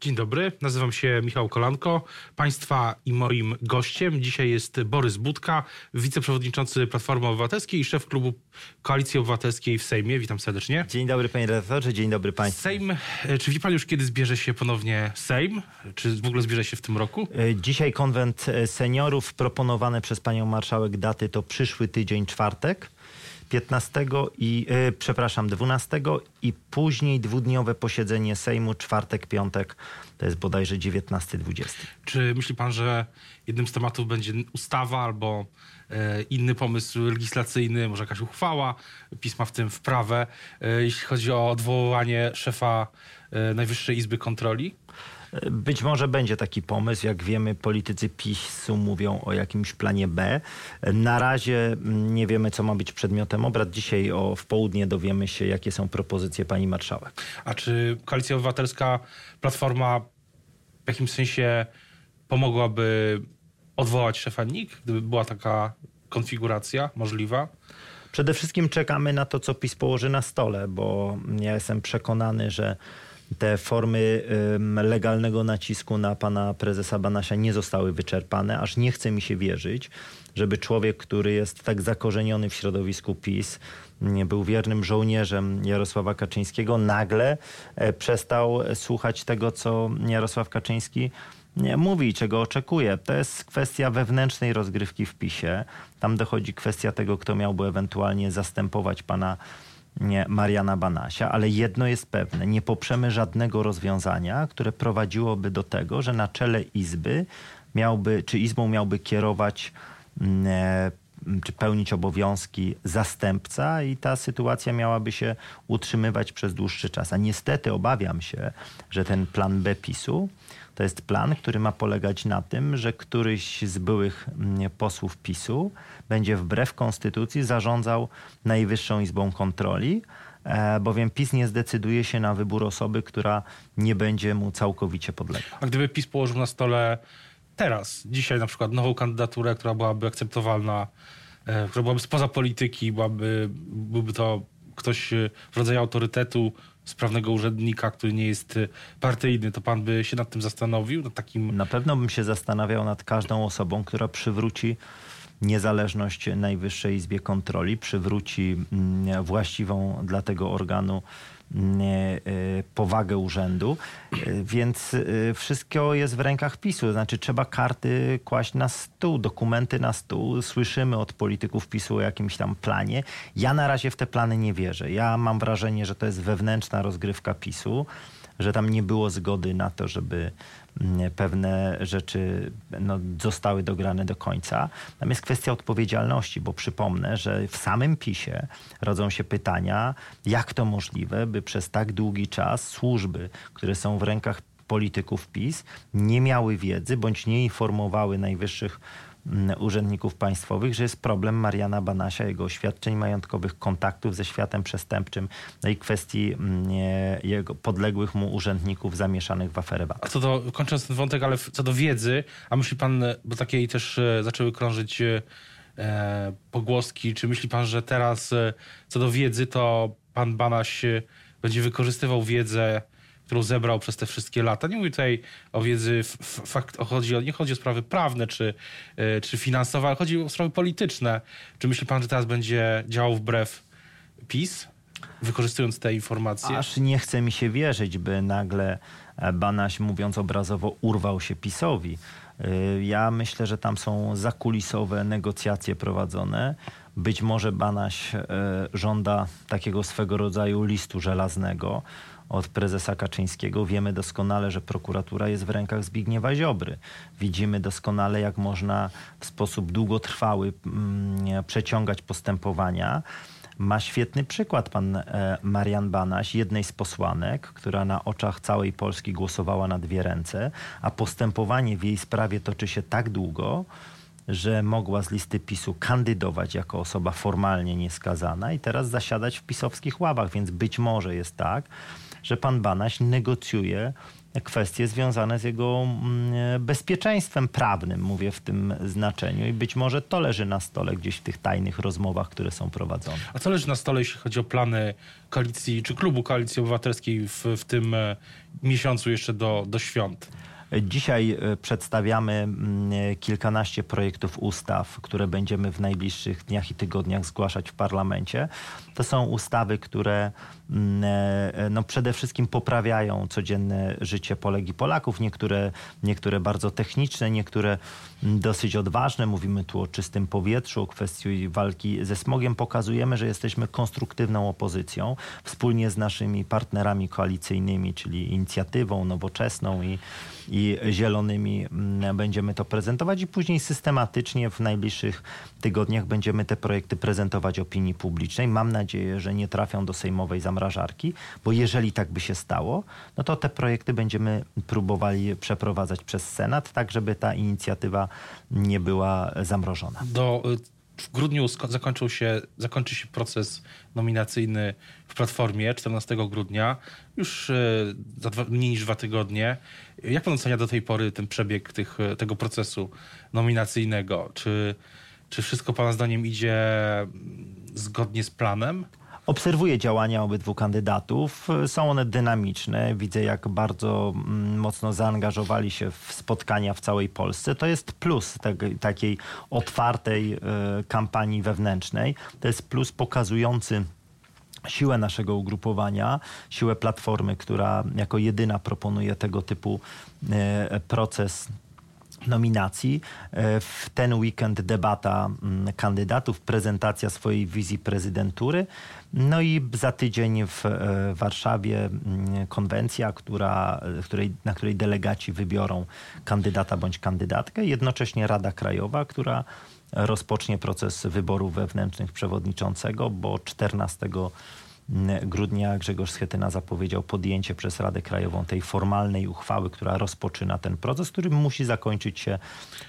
Dzień dobry, nazywam się Michał Kolanko. Państwa i moim gościem dzisiaj jest Borys Budka, wiceprzewodniczący Platformy Obywatelskiej i szef klubu Koalicji Obywatelskiej w Sejmie. Witam serdecznie. Dzień dobry panie redaktorze, dzień dobry państwu. Sejm, e, czy wie pan już kiedy zbierze się ponownie Sejm? Czy w ogóle zbierze się w tym roku? E, Dzisiaj konwent e, seniorów proponowane przez panią marszałek daty to przyszły tydzień czwartek. 15 i, e, przepraszam, 12 i później dwudniowe posiedzenie Sejmu, czwartek, piątek, to jest bodajże 19-20. Czy myśli pan, że jednym z tematów będzie ustawa albo e, inny pomysł legislacyjny, może jakaś uchwała, pisma w tym wprawę, e, jeśli chodzi o odwoływanie szefa Najwyższej Izby Kontroli? Być może będzie taki pomysł. Jak wiemy, politycy PiSu mówią o jakimś planie B. Na razie mm, nie wiemy, co ma być przedmiotem obrad. Dzisiaj o, w południe dowiemy się, jakie są propozycje pani marszałek. A czy Koalicja Obywatelska, Platforma w jakimś sensie pomogłaby odwołać szefa NIK, gdyby była taka konfiguracja możliwa? Przede wszystkim czekamy na to, co PiS położy na stole, bo ja jestem przekonany, że te formy legalnego nacisku na pana prezesa Banasia nie zostały wyczerpane, aż nie chce mi się wierzyć, żeby człowiek, który jest tak zakorzeniony w środowisku PiS, był wiernym żołnierzem Jarosława Kaczyńskiego, nagle e, przestał słuchać tego, co Jarosław Kaczyński nie mówi czego oczekuje. To jest kwestia wewnętrznej rozgrywki w PiSie. Tam dochodzi kwestia tego, kto miałby ewentualnie zastępować pana Mariana Banasia, ale jedno jest pewne, nie poprzemy żadnego rozwiązania, które prowadziłoby do tego, że na czele Izby miałby, czy Izbą miałby kierować mm, e, czy pełnić obowiązki zastępca i ta sytuacja miałaby się utrzymywać przez dłuższy czas. A niestety obawiam się, że ten plan B PiSu to jest plan, który ma polegać na tym, że któryś z byłych posłów PiSu będzie wbrew konstytucji zarządzał Najwyższą Izbą Kontroli, e, bowiem PiS nie zdecyduje się na wybór osoby, która nie będzie mu całkowicie podległa. A gdyby PiS położył na stole teraz, dzisiaj na przykład nową kandydaturę, która byłaby akceptowalna, e, która byłaby spoza polityki, byłaby, byłby to ktoś e, w rodzaju autorytetu, sprawnego urzędnika, który nie jest e, partyjny, to pan by się nad tym zastanowił? Nad takim... Na pewno bym się zastanawiał nad każdą osobą, która przywróci niezależność Najwyższej Izbie Kontroli, przywróci mm, właściwą dla tego organu powagę urzędu, E, więc e, wszystko jest w rękach PiSu. Znaczy trzeba karty kłaść na stół, dokumenty na stół. Słyszymy od polityków PiSu o jakimś tam planie. Ja na razie w te plany nie wierzę. Ja mam wrażenie, że to jest wewnętrzna rozgrywka PiSu że tam nie było zgody na to, żeby mm, pewne rzeczy no, zostały dograne do końca. Tam jest kwestia odpowiedzialności, bo przypomnę, że w samym PiSie rodzą się pytania, jak to możliwe, by przez tak długi czas służby, które są w rękach polityków PiS, nie miały wiedzy bądź nie informowały najwyższych urzędników państwowych, że jest problem Mariana Banasia, jego oświadczeń majątkowych, kontaktów ze światem przestępczym, no i kwestii mm, jego podległych mu urzędników zamieszanych w aferę VAT. A co do, kończąc ten wątek, ale co do wiedzy, a myśli pan, bo takiej też e, zaczęły krążyć e, e, pogłoski, czy myśli pan, że teraz e, co do wiedzy, to pan Banaś będzie wykorzystywał wiedzę, którą zebrał przez te wszystkie lata? Nie mówię tutaj o wiedzy, fakt, chodzi nie chodzi o sprawy prawne czy, e, czy finansowe, ale chodzi o sprawy polityczne. Czy myśli pan, że teraz będzie działał wbrew PiS, wykorzystując te informacje? Aż nie chce mi się wierzyć, by nagle e, Banaś, mówiąc obrazowo, urwał się PiSowi. Y, Ja myślę, że tam są zakulisowe negocjacje prowadzone. Być może Banaś e, żąda takiego swego rodzaju listu żelaznego od prezesa Kaczyńskiego. Wiemy doskonale, że prokuratura jest w rękach Zbigniewa Ziobry. Widzimy doskonale, jak można w sposób długotrwały mm, przeciągać postępowania. Ma świetny przykład pan e, Marian Banaś, jednej z posłanek, która na oczach całej Polski głosowała na dwie ręce, a postępowanie w jej sprawie toczy się tak długo, że mogła z listy PiSu kandydować jako osoba formalnie nieskazana i teraz zasiadać w pisowskich ławach, więc być może jest tak, że pan Banaś negocjuje kwestie związane z jego mm, bezpieczeństwem prawnym, mówię w tym znaczeniu. I być może to leży na stole gdzieś w tych tajnych rozmowach, które są prowadzone. A co leży na stole, jeśli chodzi o plany koalicji czy klubu Koalicji Obywatelskiej w, w tym e, miesiącu jeszcze do, do świąt? Dzisiaj e, przedstawiamy mm, kilkanaście projektów ustaw, które będziemy w najbliższych dniach i tygodniach zgłaszać w parlamencie. To są ustawy, które mm, e, no przede wszystkim poprawiają codzienne życie Polek i Polaków. Niektóre, niektóre bardzo techniczne, niektóre mm, dosyć odważne. Mówimy tu o czystym powietrzu, o kwestii walki ze smogiem. Pokazujemy, że jesteśmy konstruktywną opozycją wspólnie z naszymi partnerami koalicyjnymi, czyli inicjatywą nowoczesną i, i zielonymi mm, będziemy to prezentować i później systematycznie w najbliższych tygodniach będziemy te projekty prezentować opinii publicznej. Mam nadzieję, że nie trafią do sejmowej zamrażarki, bo jeżeli tak by się stało, no to te projekty będziemy próbowali przeprowadzać przez Senat, tak żeby ta inicjatywa nie była zamrożona. Do, w grudniu zakończył się, zakończy się proces nominacyjny w Platformie 14 grudnia, już za dwa, mniej niż dwa tygodnie. Jak pan ocenia do tej pory ten przebieg tych, tego procesu nominacyjnego? Czy czy wszystko Pana zdaniem idzie zgodnie z planem? Obserwuję działania obydwu kandydatów. Są one dynamiczne. Widzę, jak bardzo mm, mocno zaangażowali się w spotkania w całej Polsce. To jest plus takiej otwartej e, kampanii wewnętrznej. To jest plus pokazujący siłę naszego ugrupowania, siłę platformy, która jako jedyna proponuje tego typu e, proces nominacji. E, w ten weekend debata mm, kandydatów, prezentacja swojej wizji prezydentury. No i za tydzień w e, Warszawie mm, konwencja, która, której, na której delegaci wybiorą kandydata bądź kandydatkę. Jednocześnie Rada Krajowa, która rozpocznie proces wyborów wewnętrznych przewodniczącego, bo 14 grudnia Grzegorz Schetyna zapowiedział podjęcie przez Radę Krajową tej formalnej uchwały, która rozpoczyna ten proces, który musi zakończyć się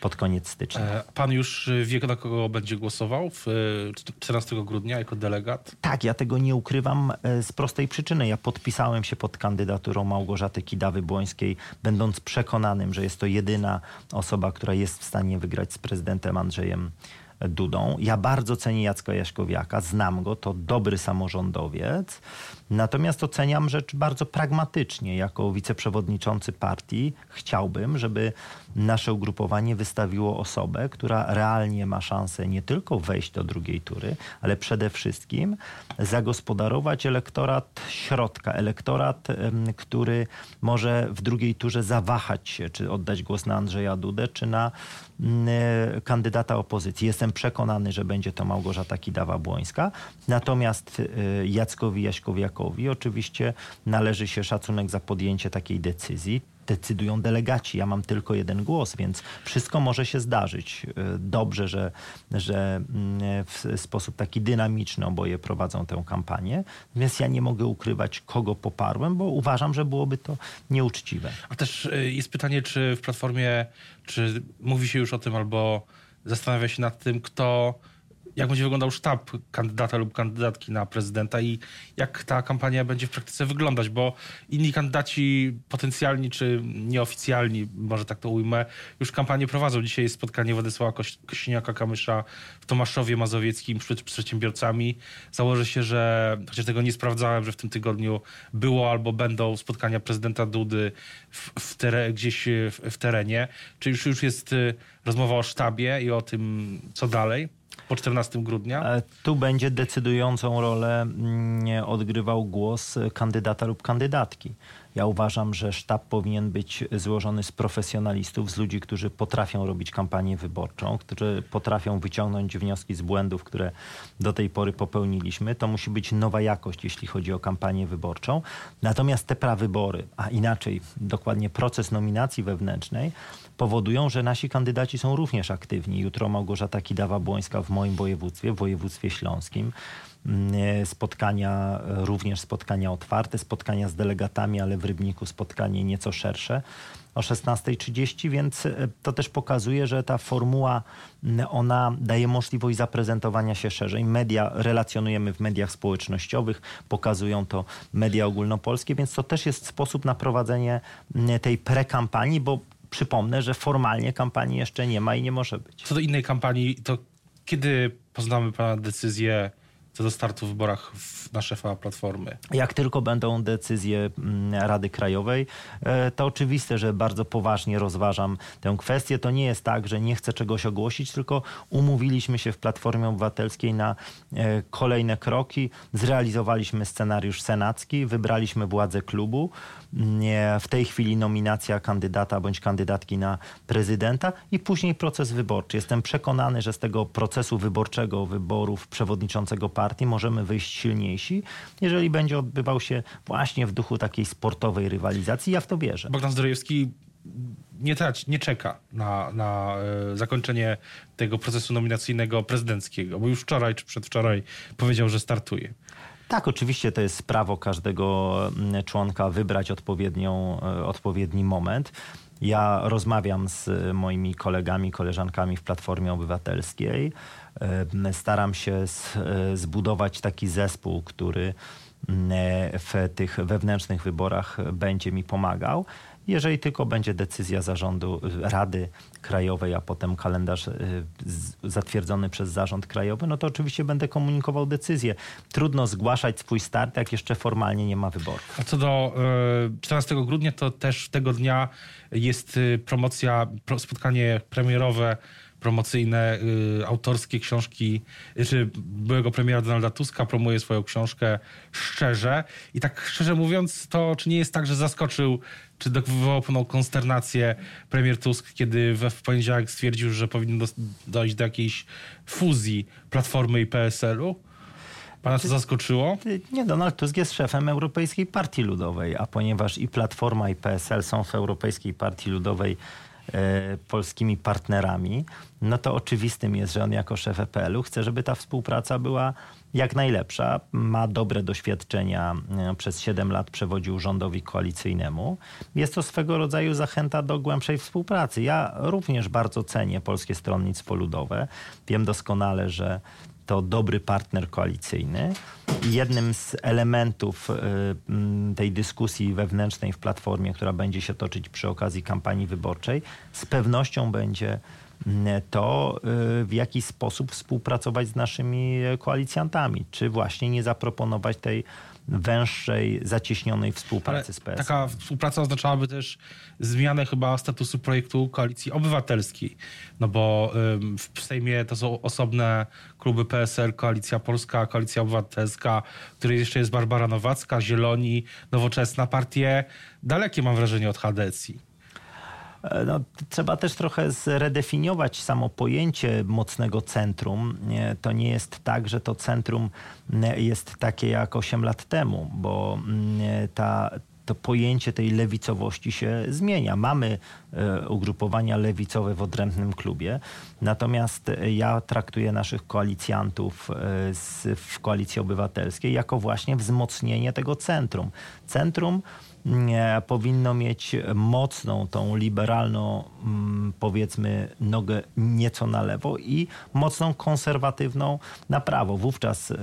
pod koniec stycznia. E, pan już wie, na kogo będzie głosował w 14 e, grudnia jako delegat? Tak, ja tego nie ukrywam e, z prostej przyczyny. Ja podpisałem się pod kandydaturą Małgorzaty Kidawy-Błońskiej, będąc przekonanym, że jest to jedyna osoba, która jest w stanie wygrać z prezydentem Andrzejem Dudą. Ja bardzo cenię Jacka Jaśkowiaka, znam go, to dobry samorządowiec. Natomiast oceniam rzecz bardzo pragmatycznie. Jako wiceprzewodniczący partii chciałbym, żeby nasze ugrupowanie wystawiło osobę, która realnie ma szansę nie tylko wejść do drugiej tury, ale przede wszystkim zagospodarować elektorat środka, elektorat, który może w drugiej turze zawahać się, czy oddać głos na Andrzeja Dudę, czy na mm, e, kandydata opozycji. Jestem przekonany, że będzie to Małgorzata Kidawa-Błońska. Natomiast e, Jackowi Jaśkowiakowi oczywiście należy się szacunek za podjęcie takiej decyzji decydują delegaci. Ja mam tylko jeden głos, więc wszystko może się zdarzyć. E, dobrze, że, że mm, w sposób taki dynamiczny oboje prowadzą tę kampanię, więc ja nie mogę ukrywać, kogo poparłem, bo uważam, że byłoby to nieuczciwe. A też e, jest pytanie, czy w Platformie, czy mówi się już o tym, albo zastanawia się nad tym, kto jak będzie wyglądał sztab kandydata lub kandydatki na prezydenta i jak ta kampania będzie w praktyce wyglądać, bo inni kandydaci potencjalni czy nieoficjalni, może tak to ujmę, już kampanię prowadzą. Dzisiaj jest spotkanie Władysława Kośniaka-Kamysza w Tomaszowie Mazowieckim z przedsiębiorcami. Założę się, że, chociaż tego nie sprawdzałem, że w tym tygodniu było albo będą spotkania prezydenta Dudy w, w gdzieś w, w terenie. Czy już, już jest y, rozmowa o sztabie i o tym, co dalej? Po 14 grudnia? E, tu będzie decydującą rolę mm, odgrywał głos kandydata lub kandydatki. Ja uważam, że sztab powinien być złożony z profesjonalistów, z ludzi, którzy potrafią robić kampanię wyborczą, którzy potrafią wyciągnąć wnioski z błędów, które do tej pory popełniliśmy. To musi być nowa jakość, jeśli chodzi o kampanię wyborczą. Natomiast te prawybory, a inaczej dokładnie proces nominacji wewnętrznej, powodują, że nasi kandydaci są również aktywni. Jutro Małgorzata Kidawa-Błońska w moim województwie, w województwie śląskim. Mm, spotkania, również spotkania otwarte, spotkania z delegatami, ale w Rybniku spotkanie nieco szersze o 16.30, więc e, to też pokazuje, że ta formuła ona daje możliwość zaprezentowania się szerzej. Media relacjonujemy w mediach społecznościowych, pokazują to media ogólnopolskie, więc to też jest sposób na prowadzenie tej prekampanii, bo przypomnę, że formalnie kampanii jeszcze nie ma i nie może być. Co do innej kampanii, to kiedy poznamy Pana decyzję co do startu w wyborach na szefa Platformy? Jak tylko będą decyzje mm, Rady Krajowej, e, to oczywiste, że bardzo poważnie rozważam tę kwestię. To nie jest tak, że nie chcę czegoś ogłosić, tylko umówiliśmy się w Platformie Obywatelskiej na e, kolejne kroki. Zrealizowaliśmy scenariusz senacki, wybraliśmy władzę klubu. W tej chwili nominacja kandydata bądź kandydatki na prezydenta i później proces wyborczy. Jestem przekonany, że z tego procesu wyborczego, wyborów przewodniczącego partii możemy wyjść silniejsi, jeżeli będzie odbywał się właśnie w duchu takiej sportowej rywalizacji. Ja w to wierzę. Bogdan Zdrojewski nie, trać, nie czeka na, na e, zakończenie tego procesu nominacyjnego prezydenckiego, bo już wczoraj czy przedwczoraj powiedział, że startuje. Tak, oczywiście to jest prawo każdego mm, członka wybrać odpowiednią, e, odpowiedni moment. Ja rozmawiam z moimi kolegami, koleżankami w Platformie Obywatelskiej. E, staram się e, zbudować taki zespół, który mm, w tych wewnętrznych wyborach będzie mi pomagał. Jeżeli tylko będzie decyzja zarządu Rady Krajowej, a potem kalendarz zatwierdzony przez zarząd krajowy, no to oczywiście będę komunikował decyzję. Trudno zgłaszać swój start, jak jeszcze formalnie nie ma wyborów. A co do 14 y, grudnia, to też tego dnia jest promocja, spotkanie premierowe promocyjne, y, autorskie książki, czy byłego premiera Donalda Tuska promuje swoją książkę szczerze. I tak szczerze mówiąc, to czy nie jest tak, że zaskoczył, czy wywołał pewną konsternację premier Tusk, kiedy we w poniedziałek stwierdził, że powinno dojść do jakiejś fuzji Platformy i PSL-u? Pana to zaskoczyło? Nie, Donald Tusk jest szefem Europejskiej Partii Ludowej, a ponieważ i Platforma i PSL są w Europejskiej Partii Ludowej polskimi partnerami, no to oczywistym jest, że on jako szef EPL-u chce, żeby ta współpraca była jak najlepsza. Ma dobre doświadczenia, e, przez 7 lat przewodził rządowi koalicyjnemu. Jest to swego rodzaju zachęta do głębszej współpracy. Ja również bardzo cenię Polskie Stronnictwo Ludowe. Wiem doskonale, że to dobry partner koalicyjny. Jednym z elementów y, mm, tej dyskusji wewnętrznej w Platformie, która będzie się toczyć przy okazji kampanii wyborczej, z pewnością będzie mm, to, y, w jaki sposób współpracować z naszymi koalicjantami. Czy właśnie nie zaproponować tej węższej, zacieśnionej współpracy Ale z PSL. Taka współpraca oznaczałaby też zmianę chyba statusu projektu Koalicji Obywatelskiej. No bo w Sejmie to są osobne kluby PSL, Koalicja Polska, Koalicja Obywatelska, w której jeszcze jest Barbara Nowacka, Zieloni, Nowoczesna, partie dalekie mam wrażenie od HDSI. E, no, trzeba też trochę zredefiniować samo pojęcie mocnego centrum. To nie jest tak, że to centrum jest takie jak 8 lat temu, bo ta, to pojęcie tej lewicowości się zmienia. Mamy e, ugrupowania lewicowe w odrębnym klubie, natomiast ja traktuję naszych koalicjantów e, w koalicji obywatelskiej jako właśnie wzmocnienie tego centrum. Centrum powinno mieć mocną, tą liberalną, mm, powiedzmy, nogę nieco na lewo i mocną konserwatywną na prawo. Wówczas y,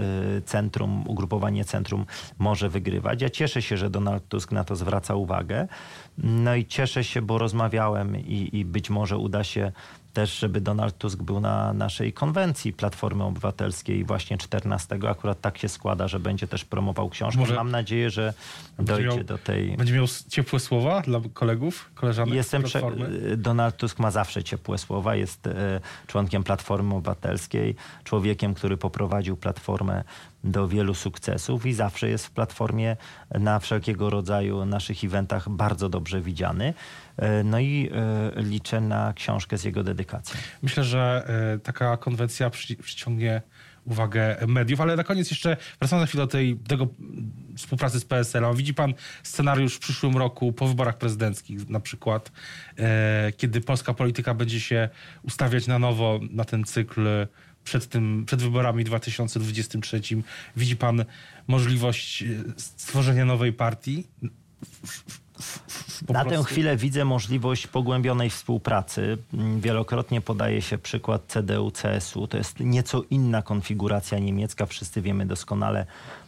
centrum, ugrupowanie centrum może wygrywać. Ja cieszę się, że Donald Tusk na to zwraca uwagę. No i cieszę się, bo rozmawiałem i, i być może uda się też, żeby Donald Tusk był na naszej konwencji Platformy Obywatelskiej właśnie 14. Akurat tak się składa, że będzie też promował książkę. Może Mam nadzieję, że dojdzie miał, do tej... Będzie miał ciepłe słowa dla kolegów, koleżanek Jestem Platformy? Prze... Donald Tusk ma zawsze ciepłe słowa. Jest e, członkiem Platformy Obywatelskiej, człowiekiem, który poprowadził Platformę do wielu sukcesów i zawsze jest w Platformie na wszelkiego rodzaju naszych eventach bardzo dobrze widziany. E, no i e, liczę na książkę z jego dedykacją. Myślę, że e, taka konwencja przyciągnie uwagę mediów, ale na koniec jeszcze wracam na chwilę do tej tego współpracy z PSL-em. Widzi pan scenariusz w przyszłym roku po wyborach prezydenckich na przykład, kiedy polska polityka będzie się ustawiać na nowo na ten cykl przed, tym, przed wyborami 2023 widzi pan możliwość e, stworzenia nowej partii? Po Na prostu. tę chwilę widzę możliwość pogłębionej współpracy. Mm, wielokrotnie podaje się przykład CDU-CSU. To jest nieco inna konfiguracja niemiecka. Wszyscy wiemy doskonale,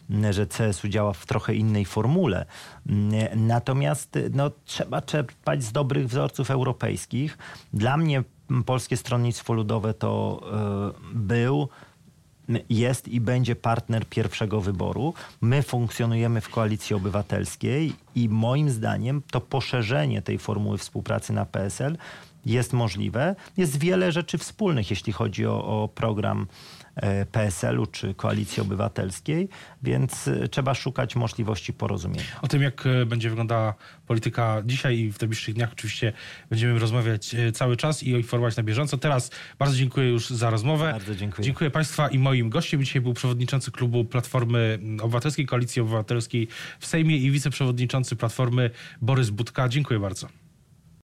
mm, że CSU działa w trochę innej formule. Mm, natomiast no, trzeba czerpać z dobrych wzorców europejskich. Dla mnie Polskie Stronnictwo Ludowe to y, był jest i będzie partner pierwszego wyboru. My funkcjonujemy w koalicji obywatelskiej i moim zdaniem to poszerzenie tej formuły współpracy na PSL jest możliwe. Jest wiele rzeczy wspólnych, jeśli chodzi o, o program E, PSL-u czy Koalicji Obywatelskiej, więc e, trzeba szukać możliwości porozumienia. O tym, jak e, będzie wyglądała polityka dzisiaj i w najbliższych dniach oczywiście będziemy rozmawiać cały czas i informować na bieżąco. Teraz bardzo dziękuję już za rozmowę. Bardzo dziękuję. Dziękuję Państwa i moim gościem dzisiaj był przewodniczący klubu Platformy Obywatelskiej, Koalicji Obywatelskiej w Sejmie i wiceprzewodniczący Platformy Borys Budka. Dziękuję bardzo.